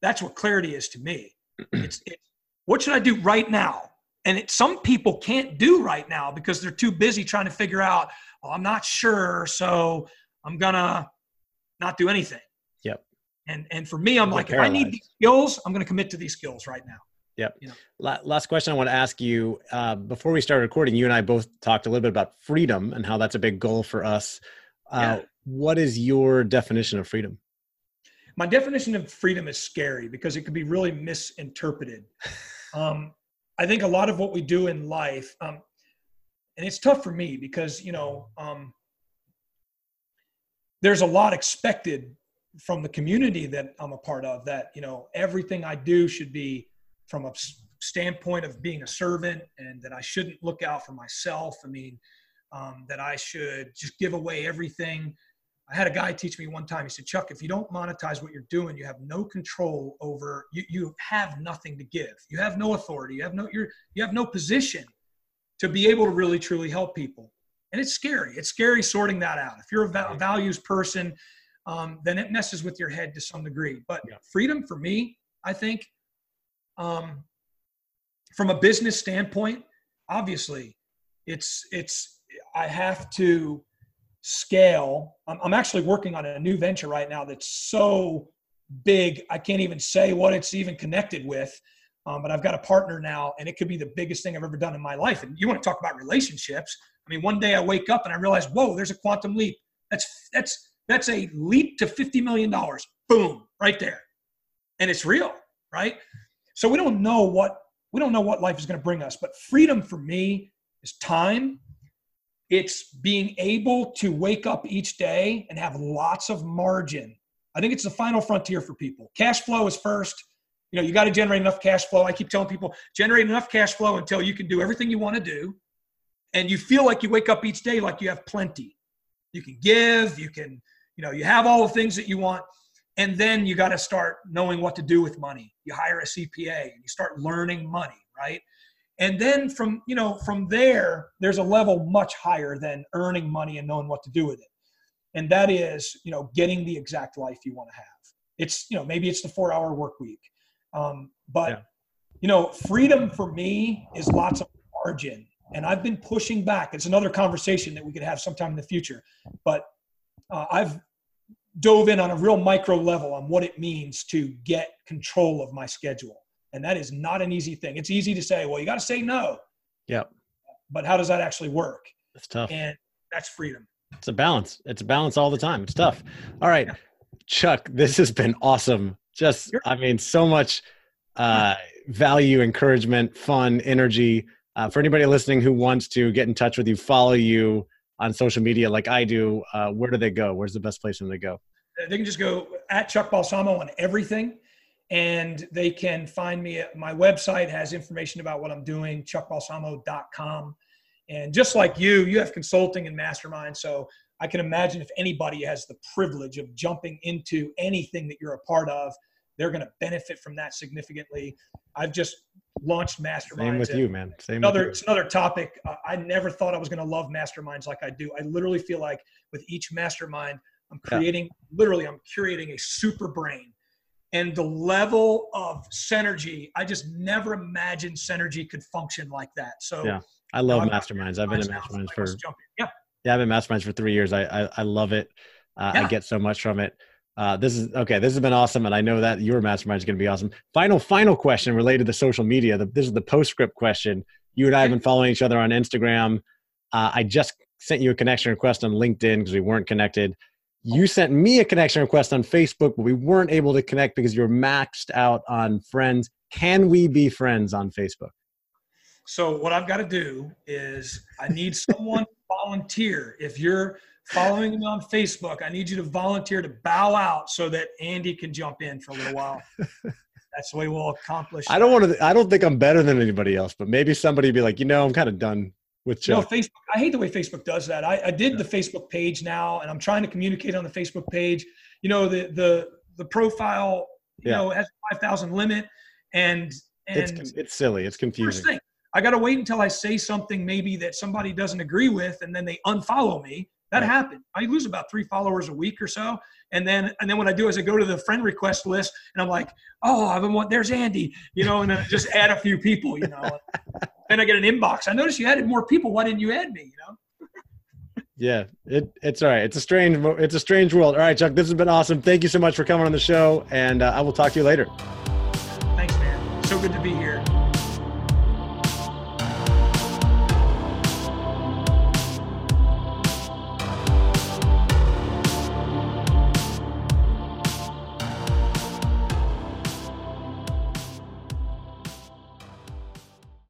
S2: that's what clarity is to me it's, it's what should i do right now and it, some people can't do right now because they're too busy trying to figure out oh i'm not sure so i'm gonna not do anything yep and and for me, I'm like, if I need these skills, I'm to commit to these skills right now.
S1: Yep. You know? Last question I want to ask you. Uh, before we started recording, you and I both talked a little bit about freedom and how that's a big goal for us. Uh, yeah. What is your definition of freedom?
S2: My definition of freedom is scary because it could be really misinterpreted. um, I think a lot of what we do in life, um, and it's tough for me because you know um, there's a lot expected from the community that I'm a part of that, you know, everything I do should be from a standpoint of being a servant and that I shouldn't look out for myself. I mean, um, that I should just give away everything. I had a guy teach me one time. He said, Chuck, if you don't monetize what you're doing, you have no control over. You, you have nothing to give. You have no authority. You have no. You're, you have no position to be able to really truly help people. And it's scary. It's scary sorting that out. If you're a values person, um, then it messes with your head to some degree. But yeah. freedom for me, I think, um, from a business standpoint, obviously, it's it's I have to scale. I'm, I'm actually working on a new venture right now that's so big I can't even say what it's even connected with. Um, but I've got a partner now, and it could be the biggest thing I've ever done in my life. And you want to talk about relationships? I mean, one day I wake up and I realize, whoa, there's a quantum leap. That's that's that's a leap to $50 million. Boom, right there. And it's real, right? So we don't know what we don't know what life is going to bring us, but freedom for me is time. It's being able to wake up each day and have lots of margin. I think it's the final frontier for people. Cash flow is first, you know, you got to generate enough cash flow. I keep telling people generate enough cash flow until you can do everything you want to do. And you feel like you wake up each day like you have plenty. You can give, you can, you know, you have all the things that you want. And then you got to start knowing what to do with money. You hire a CPA and you start learning money, right? And then from, you know, from there, there's a level much higher than earning money and knowing what to do with it. And that is, you know, getting the exact life you want to have. It's, you know, maybe it's the four hour work week. Um, but, yeah. you know, freedom for me is lots of margin. And I've been pushing back. It's another conversation that we could have sometime in the future. But uh, I've dove in on a real micro level on what it means to get control of my schedule. And that is not an easy thing. It's easy to say, well, you got to say no.
S1: Yep.
S2: But how does that actually work?
S1: It's tough.
S2: And that's freedom.
S1: It's a balance. It's a balance all the time. It's tough. All right. Yeah. Chuck, this has been awesome. Just. I mean, so much uh, value, encouragement, fun, energy. Uh, for anybody listening who wants to get in touch with you, follow you on social media like I do, uh, where do they go? Where's the best place for them to go?
S2: They can just go at Chuck Balsamo on everything and they can find me at my website has information about what i'm doing chuckbalsamo.com and just like you you have consulting and mastermind so i can imagine if anybody has the privilege of jumping into anything that you're a part of they're going to benefit from that significantly. I've just launched masterminds
S1: same with you man. Same
S2: another it's another topic. Uh, i never thought i was going to love masterminds like i do. I literally feel like with each mastermind i'm creating yeah. literally i'm curating a super brain and the level of synergy i just never imagined synergy could function like that. So
S1: yeah. I love masterminds. I've been in masterminds for yeah. Yeah i've been masterminds for three years. I i, I love it. Uh, yeah. i get so much from it. Uh, this is okay this has been awesome and i know that your mastermind is going to be awesome. Final final question related to social media. The, this is the postscript question. You and i have been following each other on instagram. Uh, i just sent you a connection request on linkedin because we weren't connected you sent me a connection request on Facebook, but we weren't able to connect because you're maxed out on friends. Can we be friends on Facebook?
S2: So what I've got to do is I need someone to volunteer. If you're following me on Facebook, I need you to volunteer to bow out so that Andy can jump in for a little while. That's the way we'll accomplish.
S1: I don't want to. I don't think I'm better than anybody else, but maybe somebody be like, you know, I'm kind of done with Chuck.
S2: No, Facebook. I hate the way Facebook does that. I, I did yeah. the Facebook page now, and I'm trying to communicate on the Facebook page. You know, the the the profile, you yeah. know, has five thousand limit, and and
S1: it's, it's silly. It's confusing.
S2: Thing, I got to wait until I say something maybe that somebody doesn't agree with, and then they unfollow me. That right. happened. I lose about three followers a week or so, and then and then what I do is I go to the friend request list, and I'm like, oh, I've been there's Andy, you know, and then just add a few people, you know. then I get an inbox. I noticed you added more people. Why didn't you add me? You know.
S1: Yeah, it, it's all right. It's a strange, it's a strange world. All right, Chuck, this has been awesome. Thank you so much for coming on the show, and uh, I will talk to you later.
S2: Thanks, man. So good to be here.